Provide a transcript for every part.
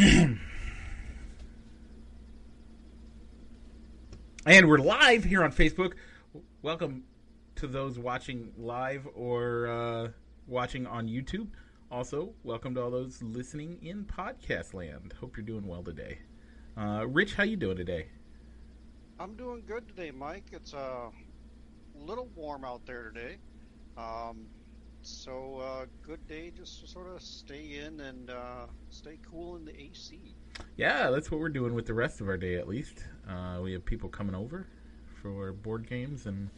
and we're live here on Facebook. Welcome to those watching live or uh, watching on YouTube. Also, welcome to all those listening in podcast land. Hope you're doing well today. Uh, Rich, how you doing today? I'm doing good today, Mike. It's a little warm out there today. Um, so, uh, good day just to sort of stay in and uh, stay cool in the AC. Yeah, that's what we're doing with the rest of our day, at least. Uh, we have people coming over for board games and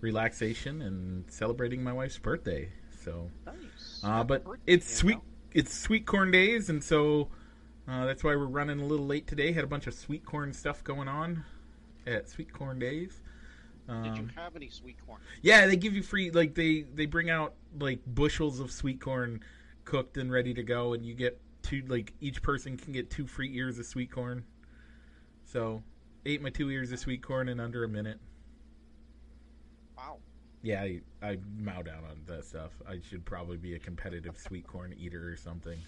relaxation and celebrating my wife's birthday. So, Nice. uh, but Birthday, it's sweet. know? It's sweet corn days, and so uh, that's why we're running a little late today. Had a bunch of sweet corn stuff going on at Sweet Corn Days. Did you Um, have any sweet corn? yeah, they give you free. Like they they bring out like bushels of sweet corn cooked and ready to go, and you get two. Like each person can get two free ears of sweet corn. So ate my two ears of sweet corn in under a minute. Wow. Yeah, I, I mow down on that stuff. I should probably be a competitive sweet corn eater or something.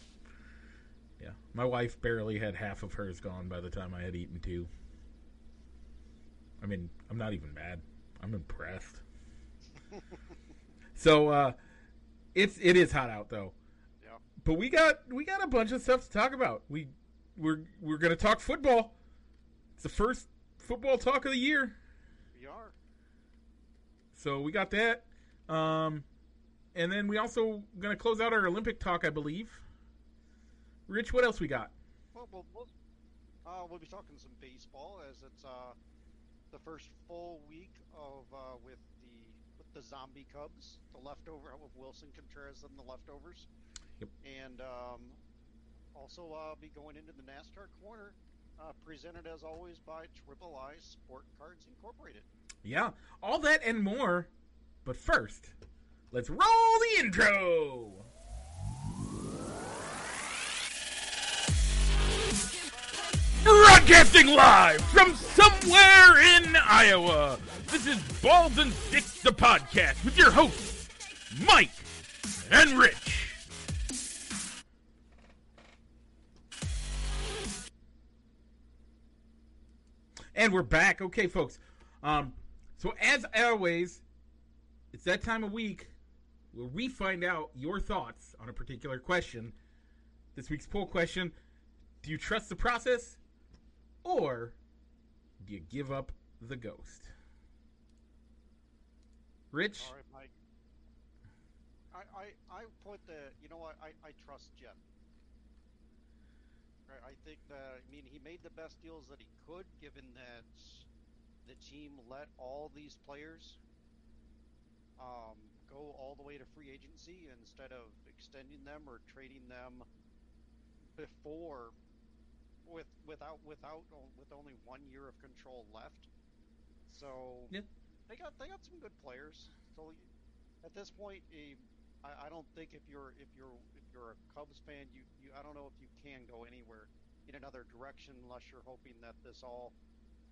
Yeah, my wife barely had half of hers gone by the time I had eaten two. I mean, I'm not even mad. I'm impressed. so, uh, it's it is hot out though. Yeah. But we got we got a bunch of stuff to talk about. We we're we're gonna talk football. It's the first football talk of the year. We are. So we got that. Um, and then we also going to close out our Olympic talk, I believe. Rich, what else we got? Well, we'll, we'll, uh, we'll be talking some baseball as it's uh, the first full week of uh, with the with the zombie Cubs, the leftover with Willson Contreras and the leftovers, Yep. and um, also uh, be going into the NASCAR corner, uh, presented as always by Triple I Sport Cards Incorporated. Yeah, all that and more. But first, let's roll the intro. Broadcasting live from somewhere in Iowa. This is Balls and Sticks, the podcast with your hosts, Mike and Rich. And we're back. Okay, folks. Um, so as always, it's that time of week where we find out your thoughts on a particular question. This week's poll question: Do you trust the process, or do you give up the ghost? Rich, All right, Mike. I, I, I put the, you know what, I, I trust Jed. Right, I think that, I mean, he made the best deals that he could, given that the team let all these players um, go all the way to free agency instead of extending them or trading them before with without without with only one year of control left. So Yeah. they got they got some good players. So at this point, I, I don't think if you're if you're if you're a Cubs fan, you, you I don't know if you can go anywhere in another direction unless you're hoping that this all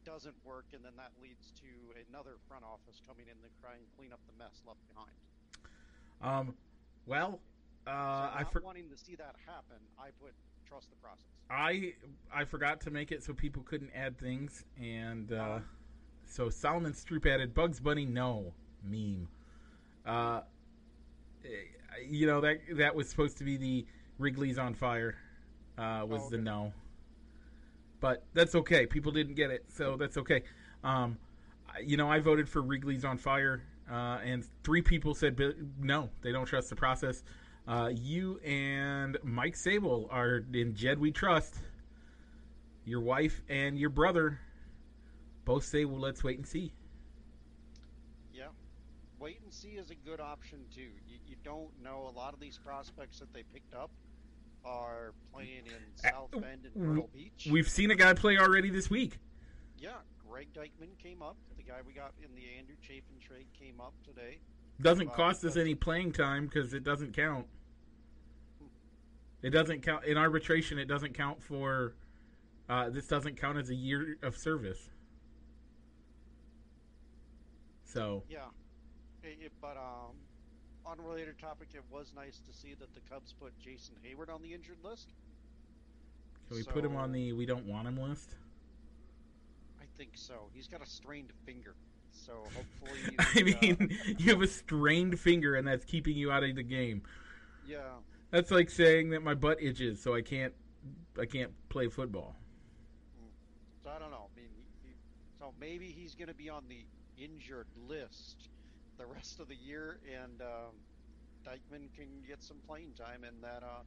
doesn't work and then that leads to another front office coming in to try and clean up the mess left behind. um, well, uh, so I not for- wanting to see that happen, I put trust the process. I I forgot to make it so people couldn't add things, and uh, Uh-huh. so Solomon Stroop added Bugs Bunny no meme. Uh, you know that that was supposed to be the Wrigley's on fire. Uh, was Oh, the no, but that's okay. People didn't get it, so that's okay. Um, you know, I voted for Wrigley's on fire, uh, and three people said no, they don't trust the process. Uh, you and Mike Sable are in Jed We Trust. Your wife and your brother both say, "Well, let's wait and see." Yeah. Wait and see is a good option too. You, you don't know a lot of these prospects that they picked up are playing in Uh, South Bend and Myrtle Beach. We've seen a guy play already this week. Yeah, Greg Deichmann came up. The guy we got in the Andrew Chafin trade came up today. Doesn't cost us any playing time because it doesn't count. It doesn't count in arbitration. It doesn't count for. Uh, this doesn't count as a year of service. So Yeah. It, it- but um, unrelated topic, it was nice to see that the Cubs put Jason Heyward on the injured list. Can we put him on the we don't want him list? I think so. He's got a strained finger, so hopefully. I uh, mean, you have a strained finger, and that's keeping you out of the game. yeah. That's like saying that my butt itches, so I can't, I can't play football. So I don't know. I mean, he, he, so maybe he's going to be on the injured list the rest of the year, and um, Deichmann can get some playing time, and that, uh,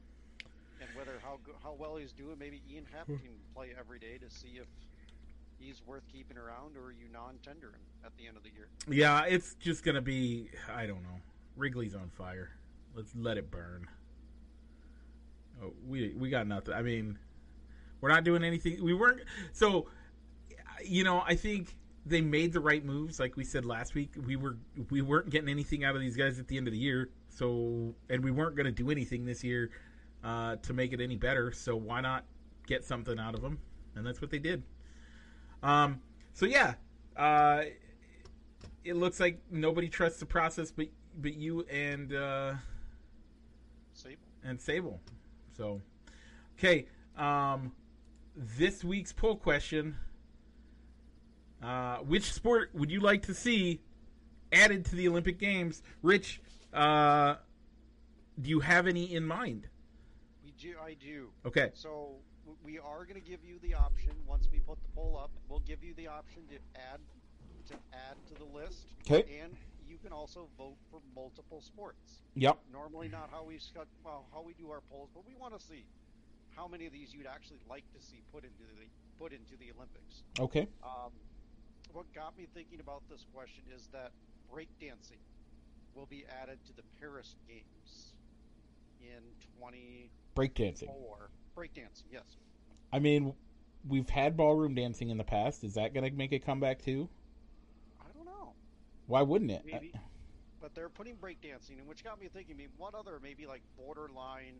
and whether how how well he's doing, maybe Ian Happ can play every day to see if he's worth keeping around, or you non-tender him at the end of the year. Yeah, it's just gonna be. I don't know. Wrigley's on fire. Let's let it burn. Oh, we we got nothing. I mean, we're not doing anything. We weren't. So, you know, I think they made the right moves. Like we said last week, we were we weren't getting anything out of these guys at the end of the year. So, and we weren't going to do anything this year uh, to make it any better. So why not get something out of them? And that's what they did. Um. So yeah. Uh it looks like nobody trusts the process but but you and uh, Sable. and Sable. So, okay. Um, this week's poll question: uh, Which sport would you like to see added to the Olympic Games? Rich, uh, do you have any in mind? We do. I do. Okay. So we are going to give you the option once we put the poll up. We'll give you the option to add to add to the list. 'Kay. And you can also vote for multiple sports. Yep. Normally, not how we scut, well how we do our polls, but we want to see how many of these you'd actually like to see put into the put into the Olympics. Okay. Um, what got me thinking about this question is that breakdancing will be added to the Paris Games in 24. Breakdancing. Breakdancing, yes. I mean, we've had ballroom dancing in the past. Is that going to make a comeback too? I don't know. Why wouldn't it? Maybe. But they're putting breakdancing, and which got me thinking, I mean, what other maybe like borderline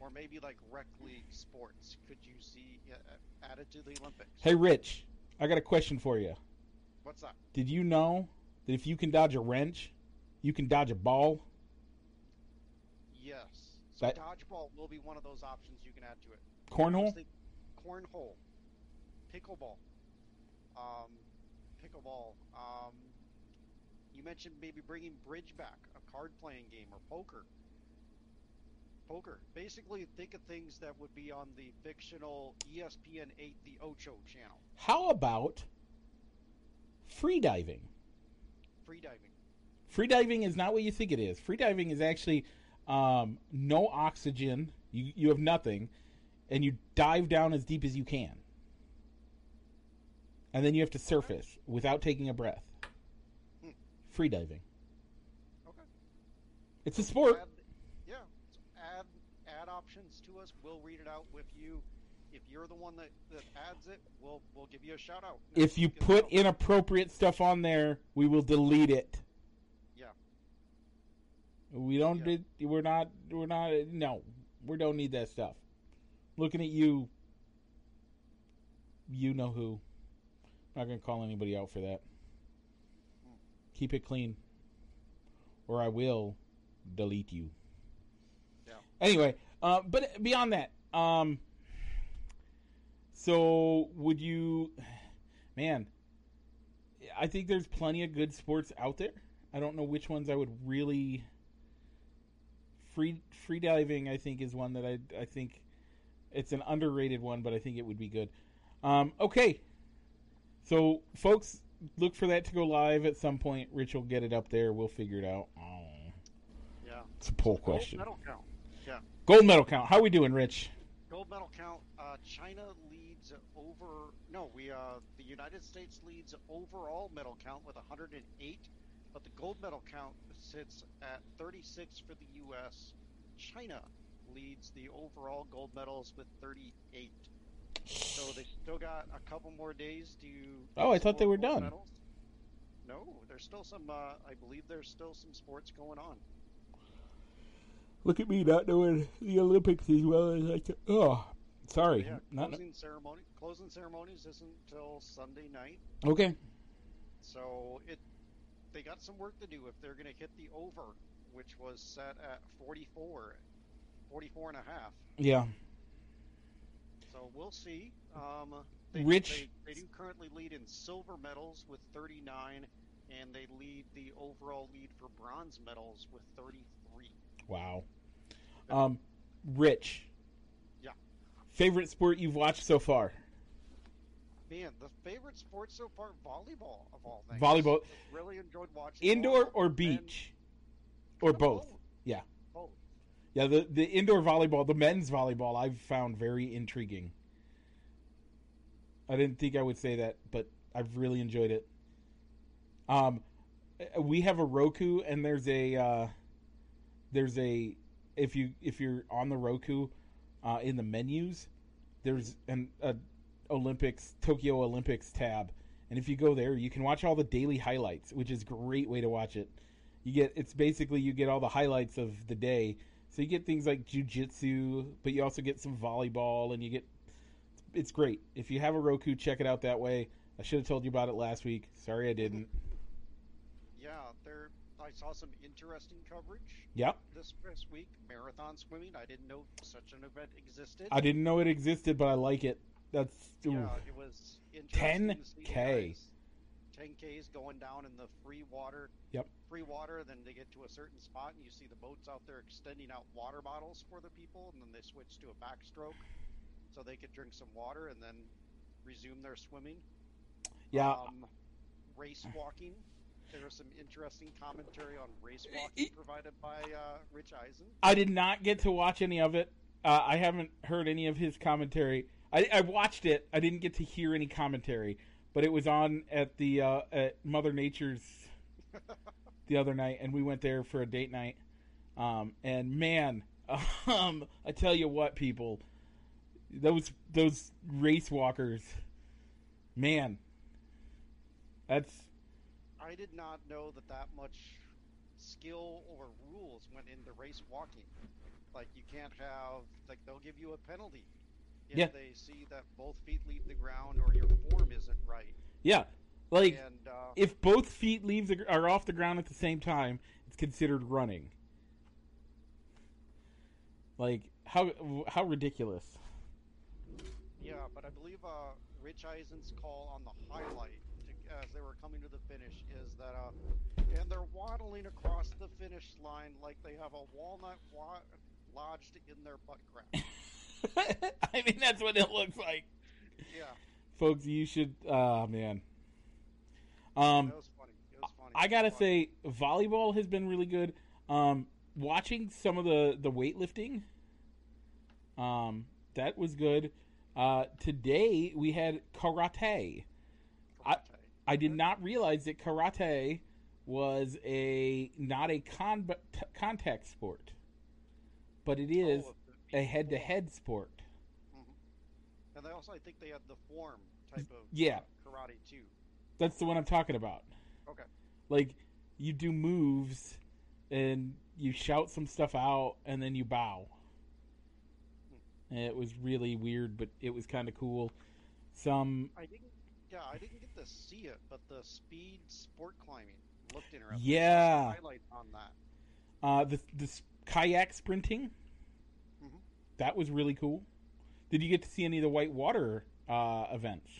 or maybe like rec league sports could you see uh, added to the Olympics? Hey, Rich, I got a question for you. What's that? Did you know that if you can dodge a wrench, you can dodge a ball? Yes. So That- dodgeball will be one of those options you can add to it. Cornhole? Cornhole, pickleball, um, pickleball. Um, mentioned maybe bringing bridge back, a card playing game, or poker. Poker. Basically, think of things that would be on the fictional ESPN 8 The Ocho channel. How about freediving? Freediving. Freediving is not what you think it is. Freediving is actually um, no oxygen. You you have nothing, and you dive down as deep as you can, and then you have to surface without taking a breath. Hmm. Freediving. Okay. It's a sport. Add, yeah. Add add options to us. We'll read it out with you. If you're the one that, that adds it, we'll we'll give you a shout out. If you put inappropriate stuff on there, we will delete it. Yeah. We don't. Yeah. did- We're not. We're not. No, we don't need that stuff. Looking at you. You know who. I'm Not gonna call anybody out for that. Keep it clean, or I will delete you. Yeah. Anyway, uh, but beyond that, um, so would you, man? I think there's plenty of good sports out there. I don't know which ones I would really. Free free diving, I think, is one that I I think it's an underrated one, but I think it would be good. Um, okay, so folks, look for that to go live at some point. Rich will get it up there. We'll figure it out. Oh, Yeah. it's a poll question. Gold question. medal count. Yeah. Gold medal count. How are we doing, Rich? Gold medal count. Uh, China leads over. No, we. Uh, the United States leads overall medal count with 108, but the gold medal count sits at 36 for the U.S. China leads the overall gold medals with 38. So they still got a couple more days to. Oh, I thought they were done. medals. No, there's still some. Uh, I believe there's still some sports going on. Look at me not knowing the Olympics as well as I can. Oh, sorry. Yeah, Not closing ceremony. Closing ceremonies isn't until Sunday night. okay. So it they got some work to do if they're going to hit the over, which was set at 44, 44 and a half. Yeah. So we'll see. Um, they, Rich- they, they do currently lead in silver medals with 39, and they lead the overall lead for bronze medals with 33. Wow. Um, Rich. Yeah. Favorite sport you've watched so far? Man, the favorite sport so far, volleyball of all things. Volleyball. Really enjoyed watching. Indoor volleyball, or and- beach? Or Yeah, both? Yeah. Both. Yeah, the, the indoor volleyball, the men's volleyball, I've found very intriguing. I didn't think I would say that, but I've really enjoyed it. Um, we have a Roku, and there's a uh, there's a if you if you're on the Roku, uh, in the menus, there's an a Olympics Tokyo Olympics tab, and if you go there, you can watch all the daily highlights, which is a great way to watch it. You get it's basically you get all the highlights of the day. So you get things like jujitsu, but you also get some volleyball, and you get it's great. If you have a Roku, check it out that way. I should have told you about it last week. Sorry I didn't. Yeah, there. I saw some interesting coverage Yep. this past week. Marathon swimming. I didn't know such an event existed. I didn't know it existed, but I like it. That's ooh. Yeah, it was interesting. 10K. guys- 10Ks going down in the free water. Yep. Free water, then they get to a certain spot and you see the boats out there extending out water bottles for the people, and then they switch to a backstroke so they could drink some water and then resume their swimming. yeah. Um, race walking. There was some interesting commentary on race walking provided by uh, Rich Eisen. I did not get to watch any of it. Uh, I haven't heard any of his commentary. I, I watched it. I didn't get to hear any commentary, but it was on at the uh, at Mother Nature's the other night, and we went there for a date night. Um, and man, um, I tell you what, people, those those race walkers, man, that's I did not know that that much skill or rules went into race walking. Like you can't have like they'll give you a penalty if Yeah. they see that both feet leave the ground or your form isn't right. yeah, like and uh, if both feet leave the, are off the ground at the same time, it's considered running. Like how how ridiculous. yeah, but I believe uh, Rich Eisen's call on the highlight to, as they were coming to the finish is that uh, and they're waddling across the finish line like they have a walnut wa- lodged in their butt crack. I mean that's what it looks like. yeah, Folks, you should oh man. Um it was funny. It was funny. I gotta say, volleyball has been really good. Um, watching some of the the weightlifting, um, that was good. Uh, today we had karate. I- Karate. I did not realize that karate was a not a con- contact sport, but it is Oh, a head to head sport. And they also, I think they had the form type of Yeah. uh, karate too. That's the one I'm talking about. Okay. Like you do moves and you shout some stuff out and then you bow. And it was really weird, but it was kind of cool. Some I didn't. Yeah, I didn't get to see it, but the speed sport climbing looked interesting. Yeah. Highlights on that. uh, the the kayak sprinting. That was really cool. Did you get to see any of the whitewater uh, events?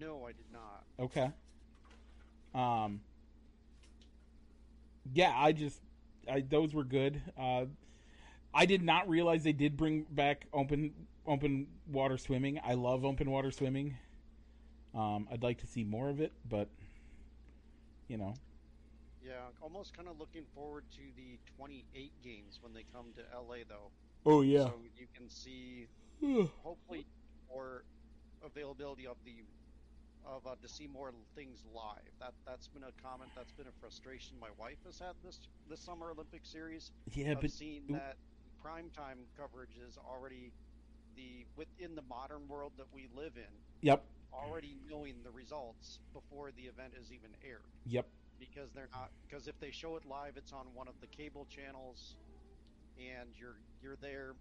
No, I did not. Okay. Um. Yeah, I just, I those were good. Uh, I did not realize they did bring back open open water swimming. I love open water swimming. Um, I'd like to see more of it, but you know, Yeah, almost kind of looking forward to the 28 games when they come to LA, though. Oh yeah, So you can see hopefully more availability of the of uh, to see more things live. That that's been a comment. That's been a frustration my wife has had this this summer Olympic series. yeah, of but seeing that primetime coverage is already the within the modern world that we live in, yep, already knowing the results before the event is even aired. yep, Because they're not because if they show it live, it's on one of the cable channels, and you're you're there,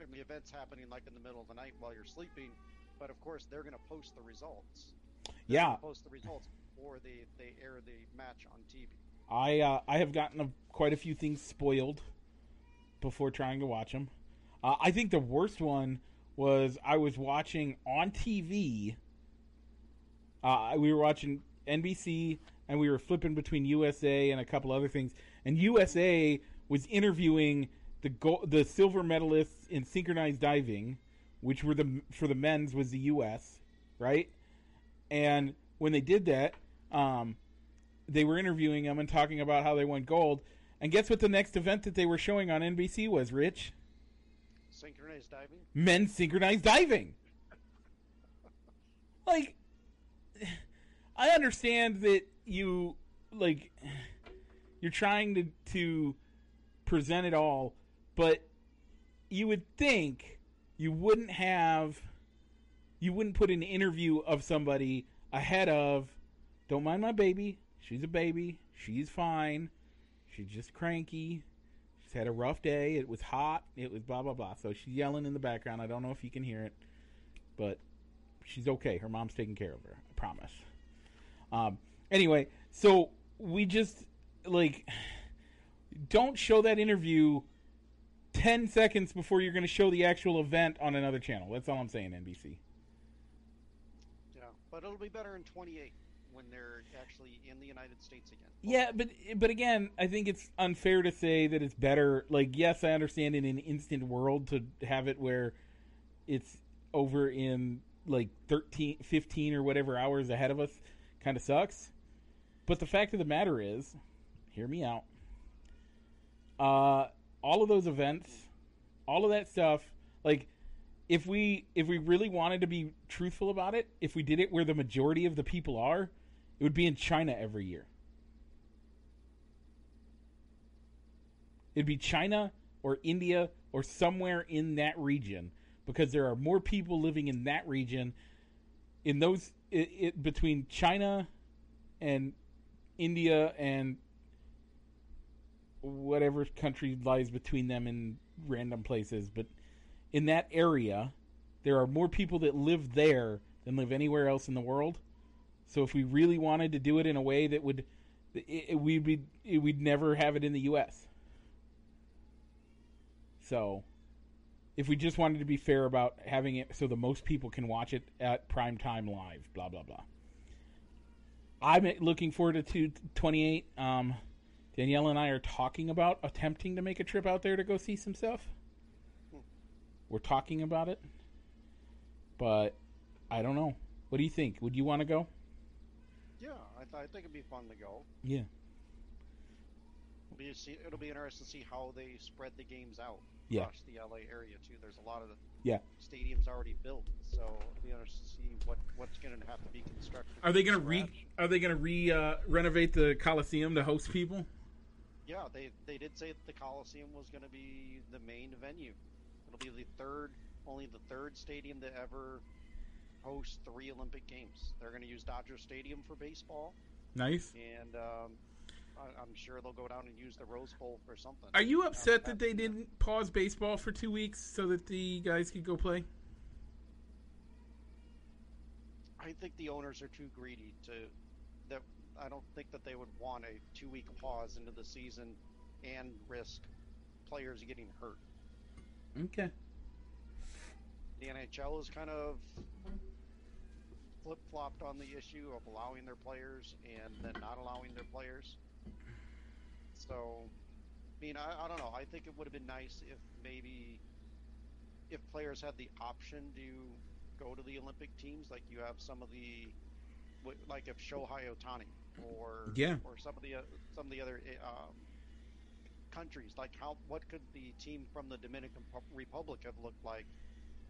and the event's happening like in the middle of the night while you're sleeping. But of course, they're going to post the results. They're yeah. post the results before they they air the match on TV. I uh, I have gotten a, quite a few things spoiled before trying to watch them. Uh, I think the worst one was I was watching on TV. Uh, we were watching NBC and we were flipping between USA and a couple other things. And USA was interviewing the gold, the silver medalists in synchronized diving, which were the for the men's was the US, right? And when they did that, um, they were interviewing them and talking about how they won gold. And guess what the next event that they were showing on NBC was, Rich? Synchronized diving? Men's synchronized diving. like, I understand that you, like, you're trying to, to present it all, but you would think you wouldn't have, you wouldn't put an interview of somebody ahead of, don't mind my baby, she's a baby, she's fine, she's just cranky, she's had a rough day, it was hot, it was blah blah blah. So she's yelling in the background. I don't know if you can hear it, but she's okay. Her mom's taking care of her. I promise. Um, anyway, so we just like don't show that interview 10 seconds before you're going to show the actual event on another channel. That's all I'm saying, NBC. Yeah, but it'll be better in 28 when they're actually in the United States again. Yeah, but but again, I think it's unfair to say that it's better. Like, yes, I understand in an instant world to have it where it's over in like 13, 15 or whatever hours ahead of us kind of sucks. But the fact of the matter is, hear me out. Uh, all of those events, all of that stuff, like if we if we really wanted to be truthful about it, if we did it where the majority of the people are, it would be in China every year. It'd be China or India or somewhere in that region because there are more people living in that region in those it, it, between China and India and whatever country lies between them in random places, but in that area, there are more people that live there than live anywhere else in the world. So if we really wanted to do it in a way that would, it, we'd be, it, we'd never have it in the U.S. So, if we just wanted to be fair about having it so the most people can watch it at prime time live, blah blah blah. I'm looking forward to 28. Um, Danielle and I are talking about attempting to make a trip out there to go see some stuff. We're talking about it, but I don't know. What do you think? Would you want to go? Yeah, I, th- I think it'd be fun to go. Yeah. It'll be, see, it'll be interesting to see how they spread the games out Yeah. across the LA area too. There's a lot of the Yeah. stadiums already built, so it'll be interesting to see what what's going to have to be constructed. Are they going to re? Are they going to re uh, renovate the Coliseum to host people? Yeah, they they did say that the Coliseum was going to be the main venue. It'll be the third, only the third stadium to ever host three Olympic Games. They're going to use Dodger Stadium for baseball, Nice. and um, I, I'm sure they'll go down and use the Rose Bowl for something. Are you upset that they didn't pause baseball for two weeks so that the guys could go play? I think the owners are too greedy to that. I don't think that they would want a two-week pause into the season and risk players getting hurt. Okay. The NHL is kind of flip-flopped on the issue of allowing their players and then not allowing their players. So, I mean, I, I don't know. I think it would have been nice if maybe if players had the option to go to the Olympic teams, like you have some of the, like if Shohei Ohtani or Yeah. or some of the uh, some of the other uh, um, countries, like how what could the team from the Dominican Republic have looked like,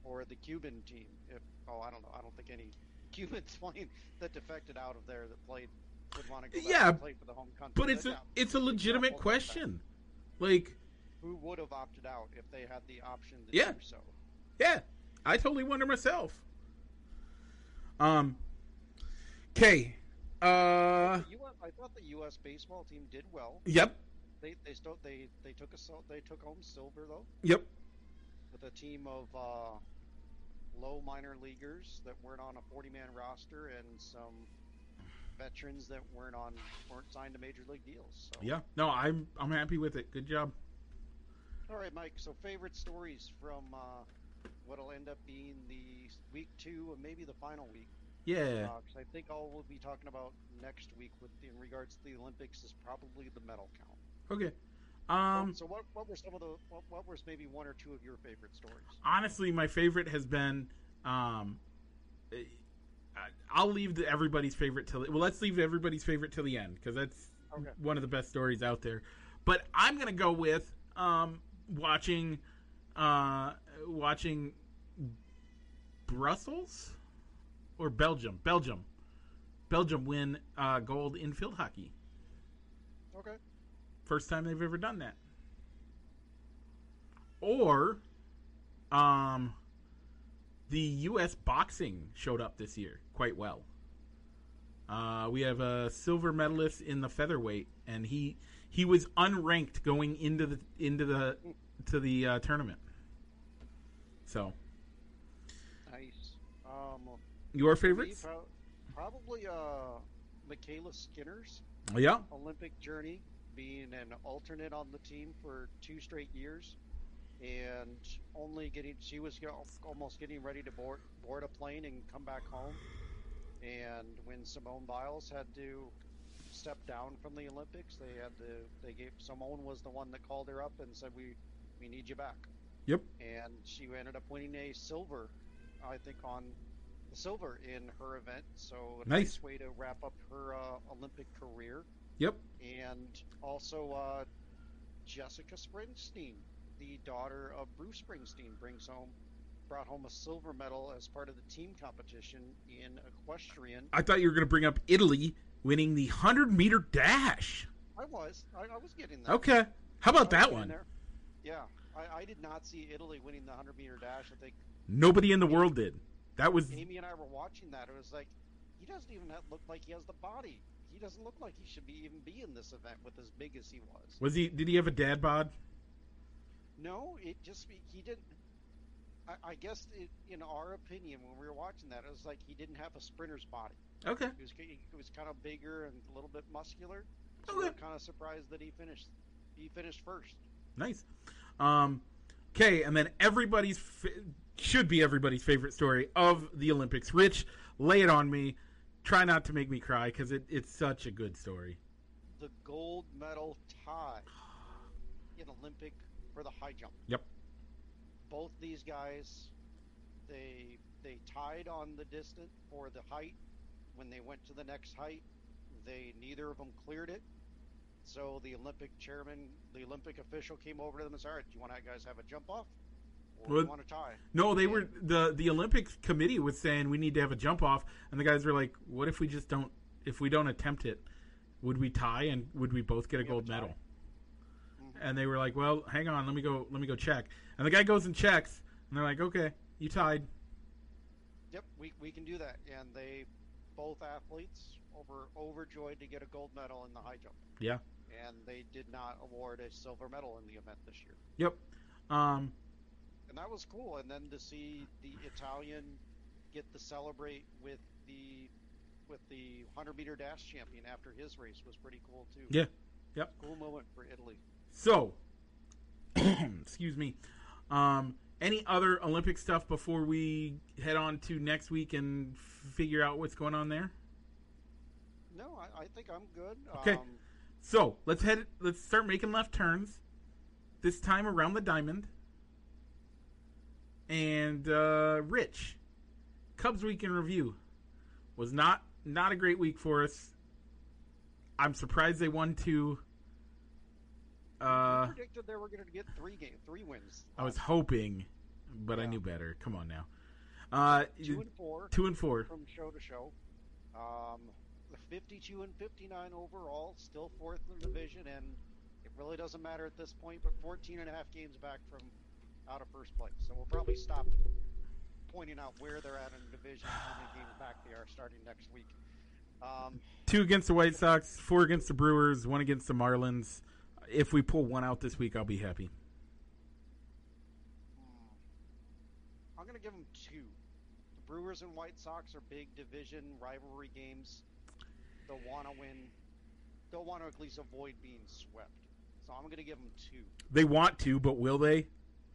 or the Cuban team? If oh, I don't know. I don't think any Cubans playing that defected out of there that played would want to go back Yeah, and play for the home country. But it's a it's a legitimate example of that. question. Like, Who would have opted out if they had the option to Yeah. do so? yeah, I totally wonder myself. Um. Okay. Uh. The US, I thought the U.S. baseball team did well. Yep. They they still they they took a they took home silver though Yep. with a team of uh, low minor leaguers that weren't on a 40 man roster and some veterans that weren't on weren't signed to major league deals. So. Yeah. No, I'm I'm happy with it. Good job. All right, Mike. So favorite stories from uh, what'll end up being the week two and maybe the final week. Yeah. Uh 'cause I think all we'll be talking about next week with in regards to the Olympics is probably the medal count. Okay. Um, so what, what were some of the what, what was maybe one or two of your favorite stories? honestly, my favorite has been. Um, I- I'll leave the, everybody's favorite till. Well, let's leave everybody's favorite till the end because that's Okay. one of the best stories out there. But I'm gonna go with um, watching, uh, watching Brussels or Belgium, Belgium, Belgium win uh, gold in field hockey. Okay. First time they've ever done that. Or, um, the U.S. boxing showed up this year quite well. Uh, we have a silver medalist in the featherweight, and he he was unranked going into the into the to the uh, tournament. So, Nice. Um, your favorites? pro- probably uh, MyKayla Skinner's Yeah. Olympic journey, being an alternate on the team for two straight years, and only getting she was almost getting ready to board board a plane and come back home. And when Simone Biles had to step down from the Olympics, they had to they gave Simone was the one that called her up and said we we need you back. Yep. And she ended up winning a silver, I think on silver in her event. So a Nice. nice way to wrap up her uh, Olympic career Yep. and also uh, Jessica Springsteen, the daughter of Bruce Springsteen, brings home brought home a silver medal as part of the team competition in equestrian. I thought you were going to bring up Italy winning the hundred meter dash. I was, I, I was getting that. Okay. How about that one? there. Yeah, I, I did not see Italy winning the 100 meter dash. I think Nobody in the world did. That was Amy and I were watching that. It was like, he doesn't even have, look like he has the body. He doesn't look like he should be even be in this event with as big as he was. was he? Did he have a dad bod? No, it just he didn't. I, I guess it, in our opinion, when we were watching that, it was like he didn't have a sprinter's body. Okay. He was he was kind of bigger and a little bit muscular. So we Okay. we're kind of surprised that he finished. He finished first. Nice. Um, okay, and then everybody's fa- should be everybody's favorite story of the Olympics. Rich, lay it on me. Try not to make me cry because it, it's such a good story. The gold medal tie in Olympic for the high jump. Yep. Both these guys, they they tied on the distance or the height. When they went to the next height, they neither of them cleared it. So the Olympic chairman, the Olympic official, came over to them and said, "All right, do you want to guys have a jump off, or do Well, you want to tie?" No, they were the the Olympics committee was saying we need to have a jump off, and the guys were like, "What if we just don't? If we don't attempt it, would we tie and would we both get a We a gold tie. medal?" Mhm. And they were like, "Well, hang on, let me go. Let me go check." And the guy goes and checks, and they're like, "Okay, you tied." Yep, we, we can do that. And they, both athletes, over overjoyed to get a gold medal in the high jump. Yeah. And they did not award a silver medal in the event this year. Yep. Um, And that was cool. And then to see the Italian get to celebrate with the with the 100 meter dash champion after his race was pretty cool too. Yeah. Yep. Cool moment for Italy. So, excuse me. Um, any other Olympic stuff before we head on to next week and figure out what's going on there? No, I, I think I'm good. Okay. Um, So let's head. Let's start making left turns. This time around the diamond. And uh, Rich, Cubs week in review was not not a great week for us. I'm surprised they won two. Uh, we predicted they were going to get three game, three wins. I was hoping, but I knew better. Come on now. Uh, two and four. two and four. from show to show. Um, 52 and 59 overall, still fourth in the division, and it really doesn't matter at this point, but 14 and a half games back from out of first place. So we'll probably stop pointing out where they're at in the division, how many games back they are starting next week. Um, Two against the White Sox, four against the Brewers, one against the Marlins. If we pull one out this week, I'll be happy. hmm, I'm going to give them two. The Brewers and White Sox are big division rivalry games. They'll want to win. They'll want to at least avoid being swept. So I'm going to give them two. They want to, but will they?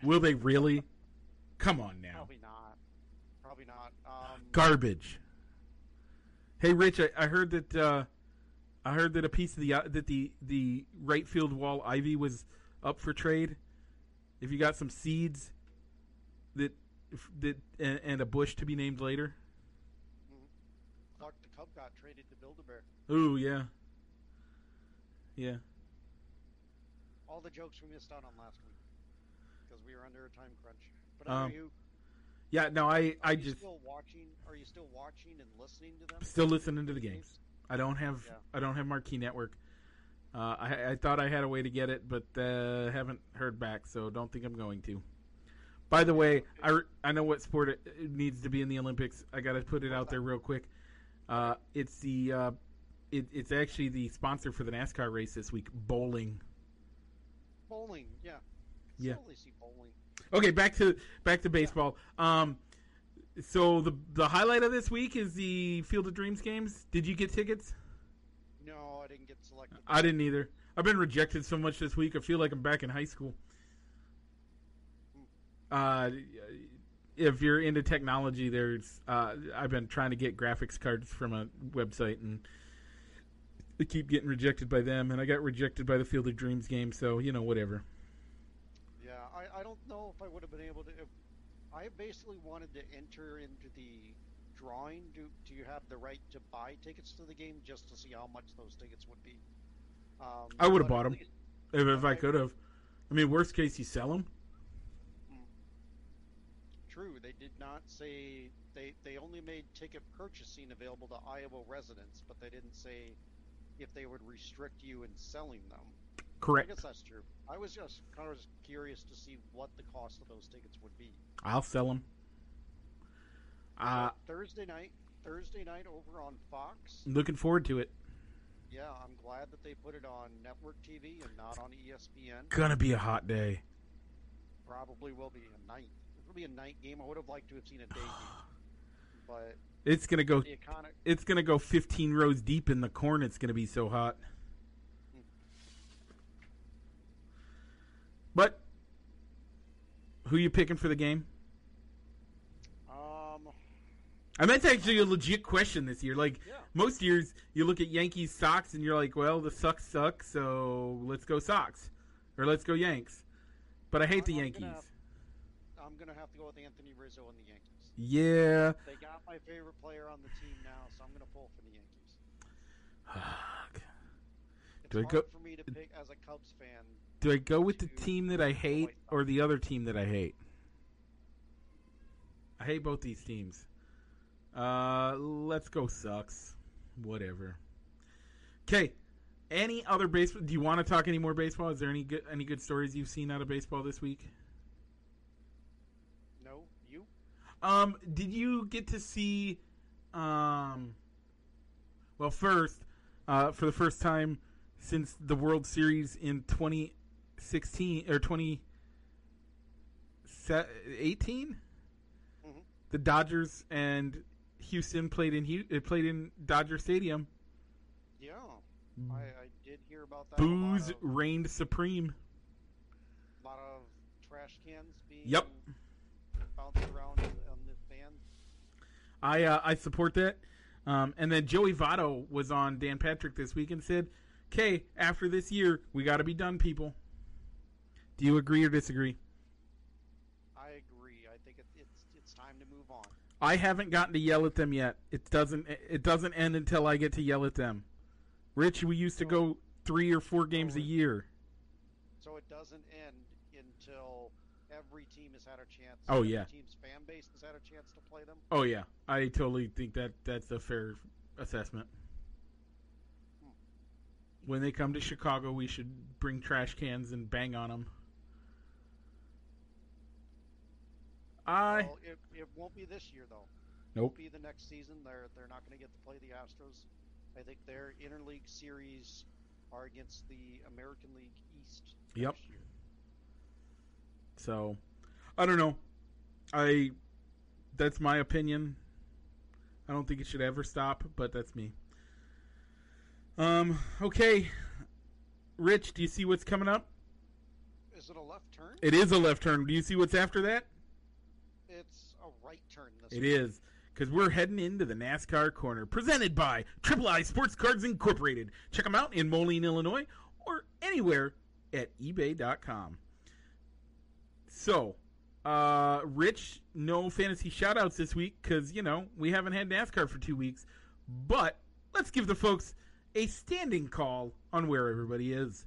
Will they really? Come on now. Probably not. Probably not. Um, Garbage. Hey, Rich, I, I heard that uh, I heard that a piece of the uh, that the the right field wall ivy was up for trade. If you got some seeds that that and, and a bush to be named later. Cub got traded to Build-A-Bear. Ooh, yeah. Yeah. All the jokes we missed out on last week because we were under a time crunch. But Um, are you? Yeah, no, I I just still watching? Are you still watching and listening to them? still listening to the games. I don't have Yeah. I don't have Marquee Network. Uh, I, I thought I had a way to get it, but uh, haven't heard back, so don't think I'm going to. By the way, I, I know what sport it, it needs to be in the Olympics. I got to put it out there real quick. Uh, it's the uh, it, it's actually the sponsor for the NASCAR race this week, bowling. Bowling, yeah. Yeah. Bowling. Okay, back to back to baseball. Um, so the the highlight of this week is the Field of Dreams games. Did you get tickets? No, I didn't get selected. I didn't either. I've been rejected so much this week. I feel like I'm back in high school. Uh, if you're into technology, there's uh, I've been trying to get graphics cards from a website and I keep getting rejected by them, and I got rejected by the Field of Dreams game. So you know, whatever. Yeah, I, I don't know if I would have been able to. If, I basically wanted to enter into the drawing. Do do you have the right to buy tickets to the game just to see how much those tickets would be? Um, I would've bought them If, if I could have, I mean, worst case, you sell them. True, they did not say they they only made ticket purchasing available to Iowa residents, but they didn't say if they would restrict you in selling them. Correct. I guess that's true. I was just kind of curious to see what the cost of those tickets would be. I'll sell them. Uh, Thursday night, Thursday night over on Fox. looking forward to it. Yeah, I'm glad that they put it on network TV and not on ESPN. Gonna be a hot day. Probably will be a night. It will be a night game. I would have liked to have seen a day game, but It's gonna go. the iconic. It's gonna go 15 rows deep in the corn. It's gonna be so hot. But who you picking for the game? Um, And that's actually a legit question this year. Like yeah. most years, you look at Yankees Sox and you're like, well, the Sox suck, so let's go Sox or let's go Yanks. But I hate the I'm Yankees. gonna- I'm gonna have to go with Anthony Rizzo and the Yankees. Yeah. They got my favorite player on the team now, so I'm gonna pull for the Yankees. It's Do I go- for me to pick as a Cubs fan. Do I go with the team that I hate or the other team that I hate? I hate both these teams. Uh, let's go sucks. Whatever. Okay. Any other baseball? Do you want to talk any more baseball? Is there any good any good stories you've seen out of baseball this week? No, you? Um, did you get to see? Um, well, first, uh, for the first time since the World Series in 2016 or 2018, Mhm. the Dodgers and Houston played in uh, played in Dodger Stadium. Yeah, I, I did hear about that. Boos of- reigned supreme. A lot of trash cans being Yep. bounced around on the fans. I uh, I support that. Um, and then Joey Votto was on Dan Patrick this week and said, "Okay, after this year, we got to be done, people." Do you agree or disagree? I agree. I think it, it's it's time to move on. I haven't gotten to yell at them yet. It doesn't it doesn't end until I get to yell at them. Rich, we used to go three or four games a year. So it doesn't end until every team has had a chance. Oh, every yeah. team's fan base has had a chance to play them. Oh yeah, I totally think that that's a fair assessment. Hmm. When they come to Chicago, we should bring trash cans and bang on them. I Well, it, it won't be this year though. It Nope. won't be the next season. They're they're not going to get to play the Astros. I think their interleague series are against the American League East. Yep. year. So, I don't know. I that's my opinion. I don't think it should ever stop, but that's me. Um. Okay, Rich, do you see what's coming up? Is it a left turn? It is a left turn. Do you see what's after that? it's a right turn this It is because we're heading into the NASCAR corner, presented by Triple I Sports Cards Incorporated. Check them out in Moline, Illinois, or anywhere at eBay.com. So, uh, Rich, no fantasy shoutouts this week because you know we haven't had NASCAR for two weeks. But let's give the folks a standing call on where everybody is.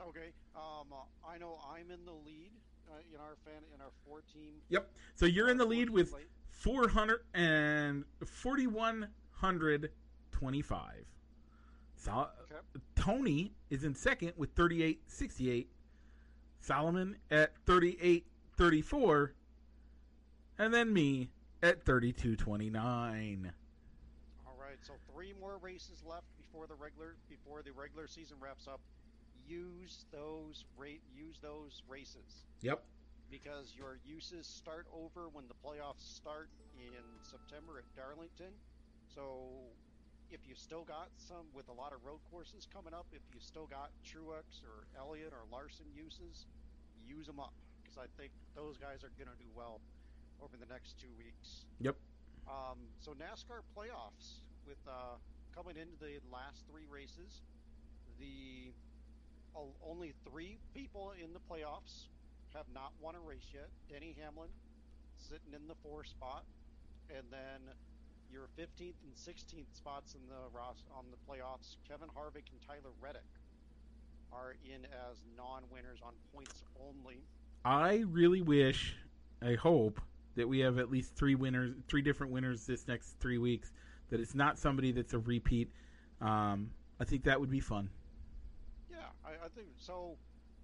Okay. Um, uh, I know I'm in the lead uh, in our fan in our four team. Yep. So you're in the lead with slate. 400 and 4125. So, Okay. Tony is in second with 3868. Solomon at 3834. And then me at 3229. All right. So three more races left before the regular before the regular season wraps up. Use those rate use those races Yep. because your uses start over when the playoffs start in September at Darlington. So if you still got some with a lot of road courses coming up, if you still got Truex or Elliott or Larson uses, use them up because I think those guys are going to do well over the next two weeks. Yep. Um, so NASCAR playoffs with uh, coming into the last three races, the o- only three people in the playoffs have not won a race yet. Denny Hamlin sitting in the four spot, and then your 15th and 16th spots in the Ross on the playoffs. Kevin Harvick and Tyler Reddick are in as non-winners on points only. I really wish, I hope, that we have at least three winners, three different winners this next three weeks. That it's not somebody that's a repeat. Um, I think that would be fun. Yeah, I, I think so.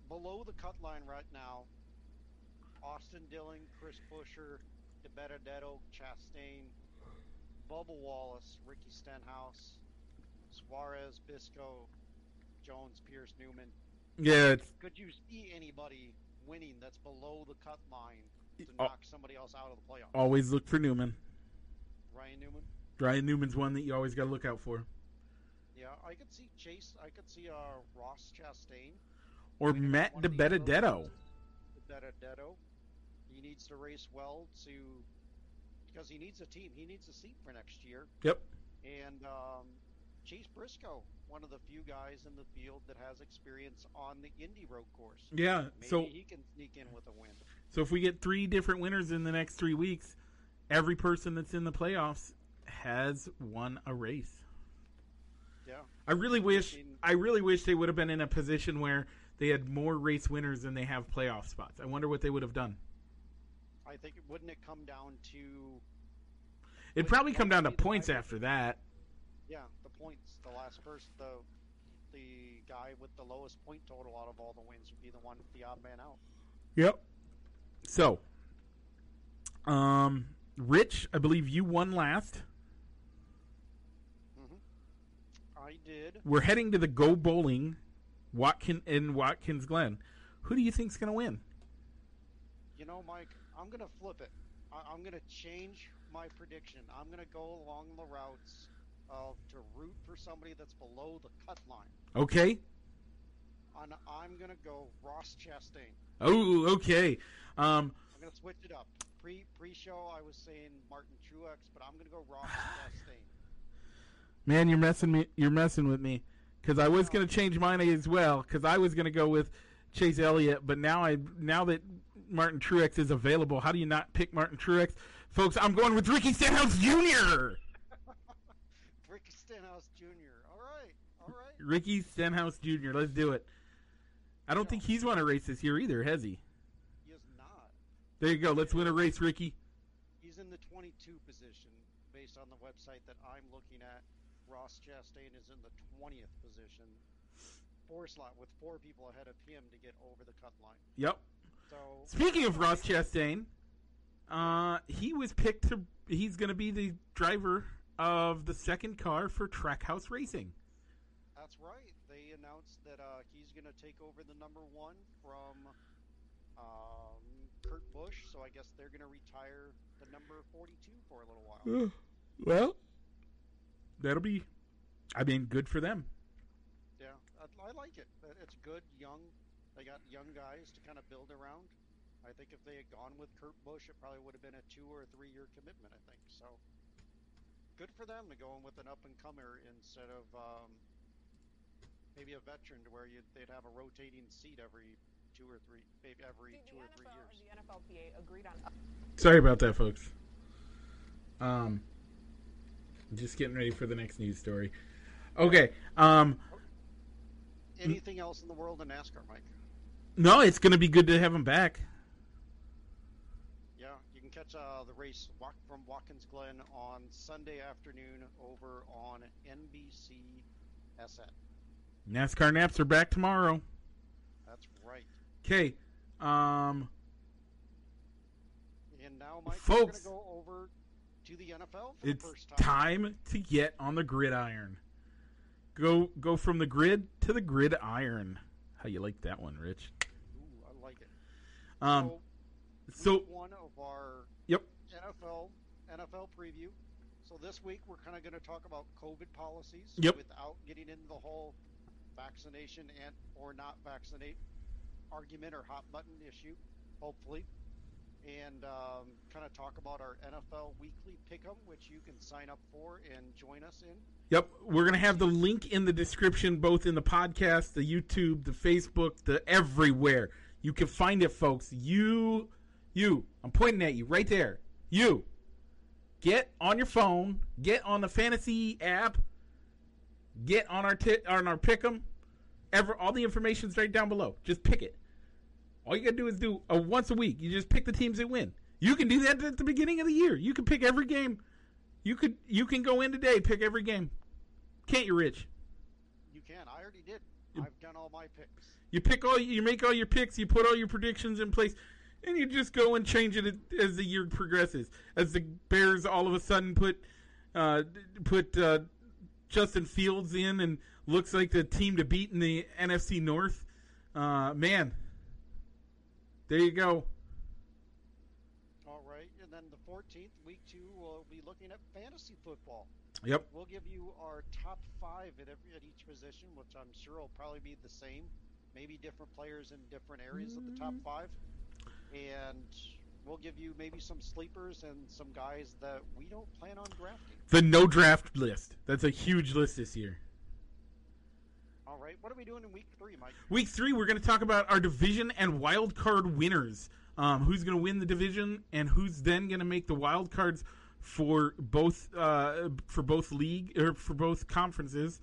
Below the cut line right now, Austin Dillon, Chris Buescher, DiBenedetto, Chastain, Bubba Wallace, Ricky Stenhouse, Suarez, Briscoe, Jones, Pierce, Newman. Yeah, it's Could you see anybody winning that's below the cut line to Oh. knock somebody else out of the playoffs? always look for Newman. Ryan Newman? Ryan Newman's one that you always got to look out for, Yeah, I could see Chase. I could see uh, Ross Chastain. or Matt one of these road DiBenedetto. courses. DiBenedetto. He needs to race well to because he needs a team. He needs a seat for next year. Yep. And um, Chase Briscoe, one of the few guys in the field that has experience on the Indy Road course. Yeah. Maybe So he can sneak in with a win. so if we get three different winners in the next three weeks, every person that's in the playoffs has won a race. Yeah. I really wish mean- I really wish they would have been in a position where they had more race winners than they have playoff spots. I wonder what they would have done. I think it wouldn't it come down to It'd probably come down to would be the points after that. yeah the points. The last person, the the guy with the lowest point total out of all the wins would be the one the odd man out. Yep. So, um, Rich, I believe you won last. hmm I did. We're heading to the Go Bowling, Watkin in Watkins Glen. Who do you think's going to win? You know, Mike, I'm going to flip it. I- I'm going to change my prediction. I'm going to go along the routes of to root for somebody that's below the cut line. Okay. And I'm going to go Ross Chastain. Oh, okay. Um, I'm going to switch it up. Pre pre show, I was saying Martin Truex, but I'm going to go Ross Chastain. man, you're messing me. You're messing with me because I was going to change mine as well because I was going to go with Chase Elliott, but now I now that Martin Truex is available, how do you not pick Martin Truex, folks? I'm going with Ricky Stenhouse Jr. Ricky Stenhouse Jr. All right, all right. Ricky Stenhouse Jr. Let's do it. I don't think he's won a race this year either, has he? He is not. There you go. Let's win a race, Ricky. He's in the 22 position based on the website that I'm looking at. Ross Chastain is in the 20th position, four slot with four people ahead of him to get over the cut line. Yep. So Speaking of Ross Chastain, uh, he was picked to. He's going to be the driver of the second car for Trackhouse Racing. that's right. They announced that uh, he's going to take over the number one from um, Kurt Busch. So I guess they're going to retire the number 42 for a little while. well, that'll be. I mean, good for them. Yeah, I, I like it. It's good, young. They got young guys to kind of build around. I think if they had gone with Kurt Busch, it probably would have been a two or three year commitment. I think so. Good for them to go in with an up and comer instead of um, maybe a veteran to where you they'd have a rotating seat every two or three, maybe every two or three NFL, years. The NFLPA agreed on. Sorry about that, folks. Um, just getting ready for the next news story. Okay. Um, Anything else in the world of NASCAR, Mike? No, it's going to be good to have him back. Yeah, you can catch uh, the race walk from Watkins Glen on Sunday afternoon over on NBC SN. NASCAR naps are back tomorrow. That's right. Okay. Um, And now, Mike, Folks, we're going to go over to the NFL for it's the first time. time to get on the gridiron. Go go from the grid to the gridiron. How you like that one, Rich? Ooh, I like it. Um, so, so one of our Yep. NFL NFL preview. So this week we're kind of going to talk about COVID policies Yep. without getting into the whole vaccination and or not vaccinate argument or hot button issue. Hopefully, and um, kind of talk about our NFL weekly pick'em, which you can sign up for and join us in. Yep, we're gonna have the link in the description, both in the podcast, the YouTube, the Facebook, the everywhere. You can find it, folks. You, you. I'm pointing at you right there. You. Get on your phone. Get on the fantasy app. Get on our t- on our pick'em. Ever all the information's right down below. Just pick it. All you gotta do is do a once a week. You just pick the teams that win. You can do that at the beginning of the year. You can pick every game. You could you can go in today, pick every game. Can't you, Rich? You can. I already did. I've done all my picks. You pick all you make all your picks, you put all your predictions in place, and you just go and change it as the year progresses. As the Bears all of a sudden put uh, put uh, Justin Fields in and looks like the team to beat in the NFC North. Uh, man, there you go. All right, and then the 14th, week two, we'll be looking at fantasy football. Yep. We'll give you our top five at every at each position, which I'm sure will probably be the same. Maybe different players in different areas of the top Mm-hmm. five, and we'll give you maybe some sleepers and some guys that we don't plan on drafting. The no draft list. That's a huge list this year. All right, what are we doing in week three, Mike? Week three, we're going to talk about our division and wild card winners. Um, who's going to win the division and who's then going to make the wild cards for both uh, for both league or for both conferences.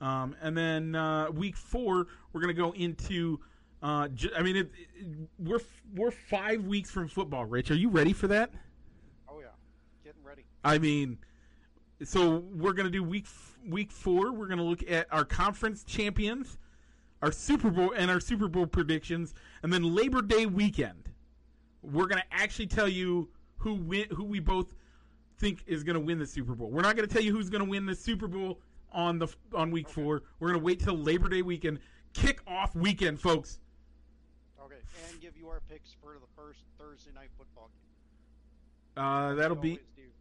Um, and then uh, week four, we're going to go into. Uh, j- I mean, it, it- we're we're five weeks from football. Rich, are you ready for that? Oh yeah, getting ready. I mean, so we're gonna do week week four. We're gonna look at our conference champions, our Super Bowl and our Super Bowl predictions, and then Labor Day weekend. We're gonna actually tell you who win, who we both think is gonna win the Super Bowl. We're not gonna tell you who's gonna win the Super Bowl on the on week four. We're gonna wait till Labor Day weekend, kick off weekend, folks. Okay, and give you our picks for the first Thursday night football game. Uh, that'll be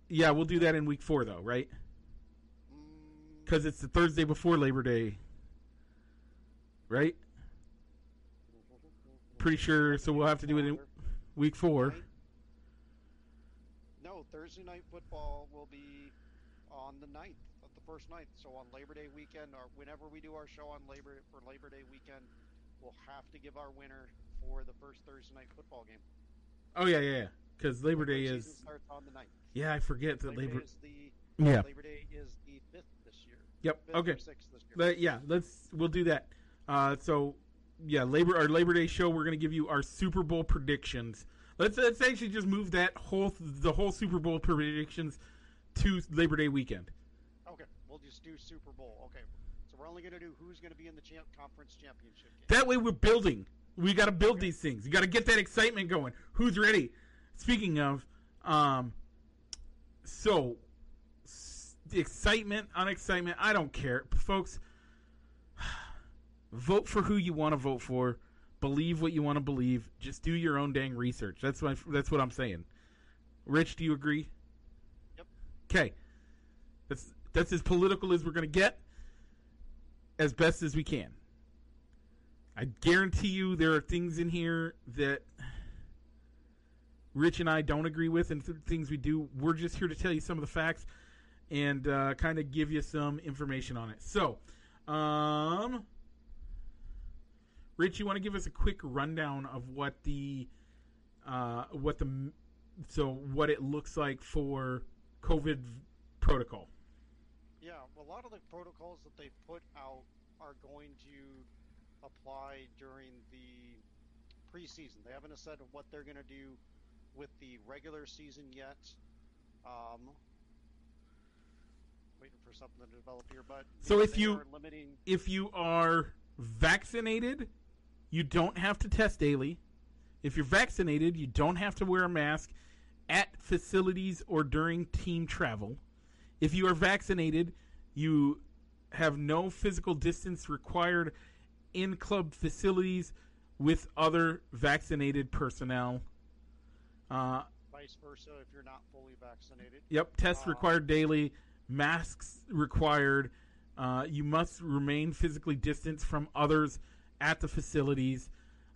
yeah. We'll do that in week four though, right? Mm, Because it's the Thursday before Labor Day, right? Pretty sure. So we'll have to do it in week four. No, Thursday night football will be on the 9th of the first night. So on Labor Day weekend, or whenever we do our show on Labor for Labor Day weekend, we'll have to give our winner for the first Thursday night football game. Oh yeah, yeah, yeah. Because Labor Day is starts on the 9th. yeah. I forget that Labor, Labor. Is the Yeah. Labor Day is the fifth this year. Yep. Fifth Okay. Or sixth this year. But yeah, let's we'll do that. Uh, so yeah, Labor our Labor Day show. We're gonna give you our Super Bowl predictions. Let's let's actually just move that whole the whole Super Bowl predictions to Labor Day weekend. Okay, we'll just do Super Bowl. Okay, so we're only going to do who's going to be in the champ conference championship game. That way we're building. We got to build these things. You got to get that excitement going. Who's ready? Speaking of, um, so s- the excitement, unexcitement, I don't care, folks. Vote for who you want to vote for. Believe what you want to believe. Just do your own dang research. That's my. That's what I'm saying. Rich, do you agree? Yep. Okay. That's that's as political as we're gonna get. As best as we can. I guarantee you there are things in here that Rich and I don't agree with and th- things we do. We're just here to tell you some of the facts and uh, kind of give you some information on it. So, um, Rich, you want to give us a quick rundown of what the uh, what the so what it looks like for COVID protocol? Yeah, well, a lot of the protocols that they've put out are going to apply during the preseason. They haven't said what they're going to do with the regular season yet. Um, waiting for something to develop here, but So if you- limiting, If you are vaccinated, you don't have to test daily. If you're vaccinated, you don't have to wear a mask at facilities or during team travel. If you are vaccinated, you have no physical distance required in club facilities with other vaccinated personnel. Uh, vice versa, if you're not fully vaccinated. Yep, tests Uh, required daily, masks required. Uh, you must remain physically distanced from others at the facilities.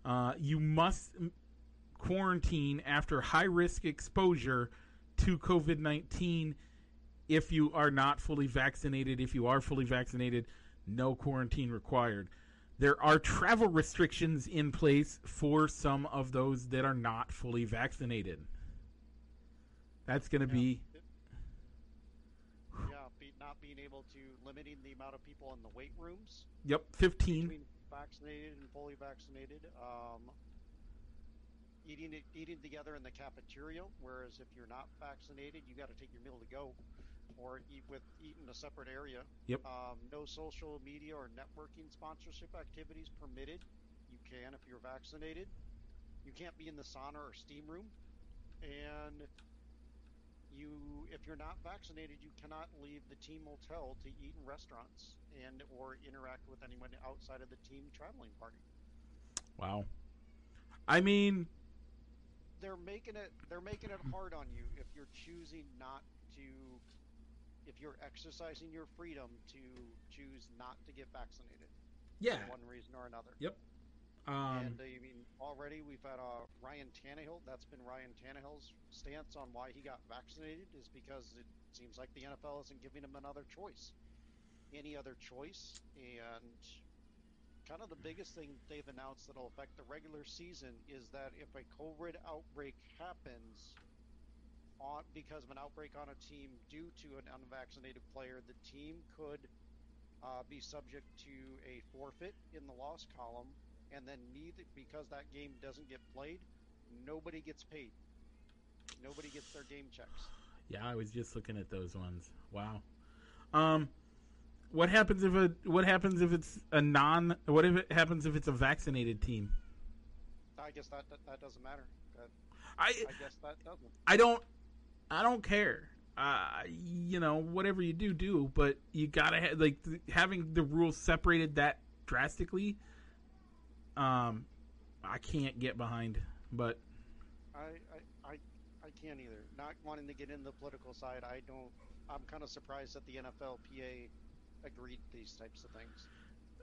Uh, you must quarantine after high risk exposure to COVID 19 if you are not fully vaccinated. If you are fully vaccinated, no quarantine required. There are travel restrictions in place for some of those that are not fully vaccinated. That's going to Yeah. be Yeah, be, not being able to limiting the amount of people in the weight rooms Yep, 15. between vaccinated and fully vaccinated. Um, eating eating together in the cafeteria, whereas if you're not vaccinated, you got to take your meal to go, or eat with eat in a separate area. Yep. Um, no social media or networking sponsorship activities permitted. You can if you're vaccinated. You can't be in the sauna or steam room, and you if you're not vaccinated you cannot leave the team hotel to eat in restaurants and or interact with anyone outside of the team traveling party Wow. I mean, they're making it they're making it hard on you if you're choosing not to if you're exercising your freedom to choose not to get vaccinated yeah. for one reason or another Yep. Um, and uh, I mean, already we've had uh, Ryan Tannehill. That's been Ryan Tannehill's stance on why he got vaccinated is because it seems like the NFL isn't giving him another choice, any other choice. And kind of the biggest thing they've announced that'll affect the regular season is that if a COVID outbreak happens on because of an outbreak on a team due to an unvaccinated player, the team could uh, be subject to a forfeit in the loss column and then neither because that game doesn't get played, nobody gets paid. Nobody gets their game checks. yeah, I was just looking at those ones. Wow. Um, what happens if a what happens if it's a non? What if it happens if it's a vaccinated team? I guess that that, that doesn't matter. That, I I guess that doesn't. I don't I don't care. Uh, you know, whatever you do, do. But you gotta ha- like th- having the rules separated that drastically. Um, I can't get behind. But I, I, I, I can't either. Not wanting to get in the political side, I don't. I'm kind of surprised that the NFLPA agreed these types of things.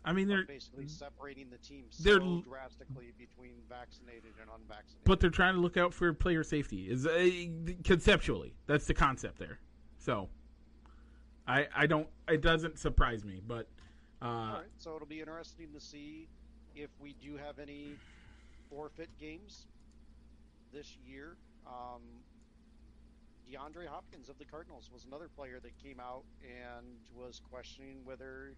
I mean, they're basically separating the teams they're so drastically between vaccinated and unvaccinated. but they're trying to look out for player safety. Is uh, conceptually that's the concept there. So, I I don't. It doesn't surprise me, but uh, All right, so it'll be interesting to see if we do have any forfeit games this year. Um, DeAndre Hopkins of the Cardinals was another player that came out and was questioning whether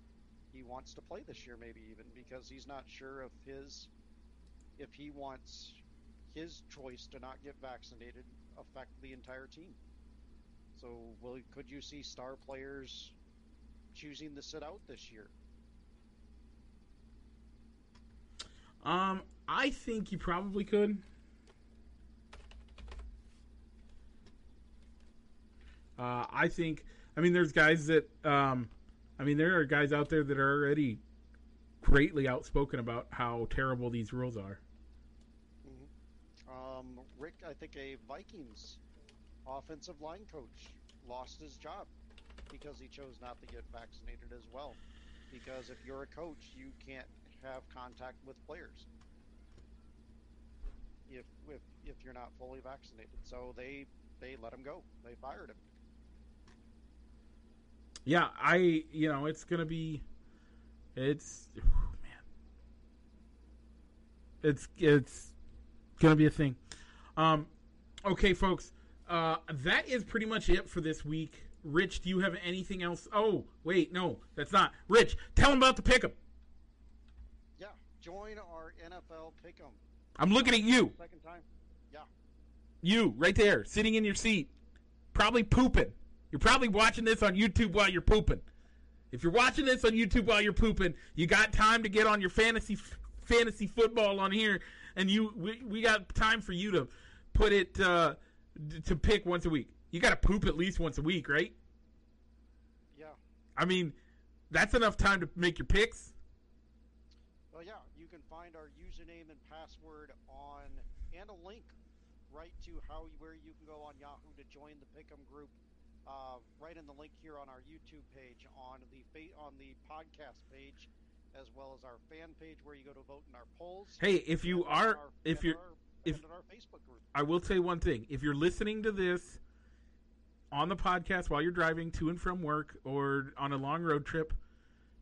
he wants to play this year, maybe even because he's not sure if his if he wants his choice to not get vaccinated affect the entire team. So, will could you see star players choosing to sit out this year? Um, I think you probably could. Uh, I think. I mean, there's guys that. Um, I mean, there are guys out there that are already greatly outspoken about how terrible these rules are. Um, Rick, I think a Vikings offensive line coach lost his job because he chose not to get vaccinated as well. Because if you're a coach, you can't have contact with players. If if if you're not fully vaccinated. So they they let him go. They fired him. Yeah, I you know it's gonna be, it's oh, man, it's it's gonna be a thing. Um, okay, folks, uh, that is pretty much it for this week. Rich, do you have anything else? Oh, wait, no, that's not. Rich, tell them about the pick'em. Yeah, join our NFL pick'em. I'm looking at you. Second time. Yeah. You right there, sitting in your seat, probably pooping. You're probably watching this on YouTube while you're pooping. If you're watching this on YouTube while you're pooping, you got time to get on your fantasy fantasy football on here, and you we, we got time for you to put it uh, to pick once a week. You got to poop at least once a week, right? Yeah. I mean, that's enough time to make your picks. Well, yeah, you can find our username and password on and a link right to how where you can go on Yahoo to join the Pick'em group. Uh, right in the link here on our YouTube page, on the fa- on the podcast page, as well as our fan page where you go to vote in our polls. Hey, if you are, our- if you're, our, if- our Facebook group. I will say one thing. If you're listening to this on the podcast while you're driving to and from work or on a long road trip,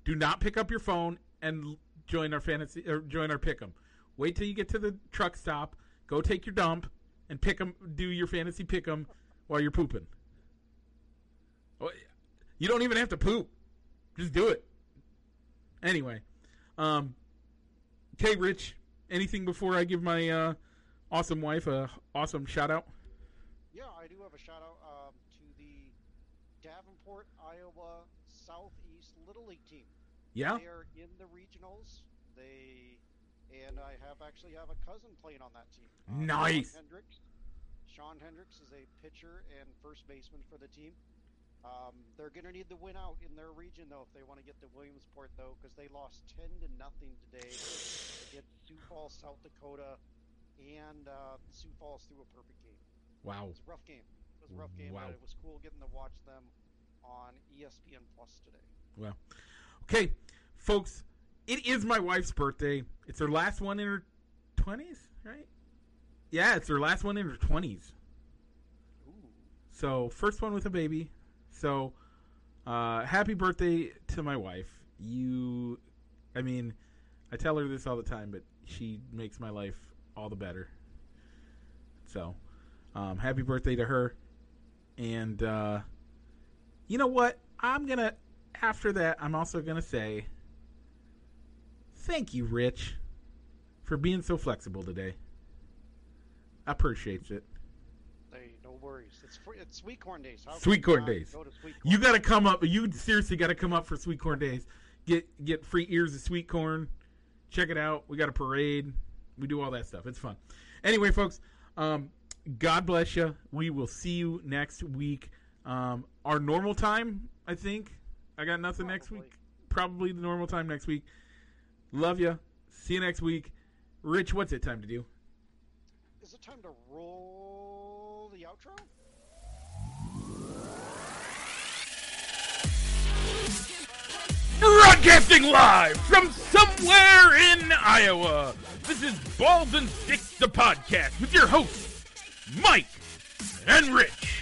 do not pick up your phone and join our fantasy or join our pick'em. Wait till you get to the truck stop, go take your dump, and pick 'em. Do your fantasy pick'em while you're pooping. You don't even have to poop. Just do it. Anyway, um, okay, Rich. Anything before I give my uh, awesome wife a awesome shout out? Yeah, I do have a shout out um, to the Davenport, Iowa Southeast Little League team. Yeah. They are in the regionals. They and I have actually have a cousin playing on that team. Nice. Sean Hendricks. Sean Hendricks is a pitcher and first baseman for the team. Um, they're going to need the win out in their region though if they want to get to Williamsport though because they lost ten to nothing today against Sioux Falls, South Dakota, and uh, Sioux Falls threw a perfect game. Wow. It was a rough game. It was a rough game, Wow. but it was cool getting to watch them on ESPN Plus today. Well, okay, folks. It is my wife's birthday. It's her last one in her twenties, right? Yeah, it's her last one in her twenties. Ooh. So first one with a baby. So uh, happy birthday to my wife. You, I mean, I tell her this all the time, but she makes my life all the better. So, um, happy birthday to her. And uh, you know what? I'm gonna after that. I'm also gonna say thank you, Rich, for being so flexible today. I appreciate it. Worries. It's free, it's sweet corn days. How Sweet corn days. Go sweet corn You got to come up. You seriously got to come up for Sweet Corn Days. Get get free ears of sweet corn. Check it out. We got a parade. We do all that stuff. It's fun. Anyway, folks, um, God bless you. We will see you next week. Um, our normal time, I think. I got nothing next week. Probably the normal time next week. Love you. See you next week. Rich, what's it time to do? Is it time to roll the outro? Broadcasting live from somewhere in Iowa. This is Balls and Sticks, the podcast with your hosts, Mike and Rich.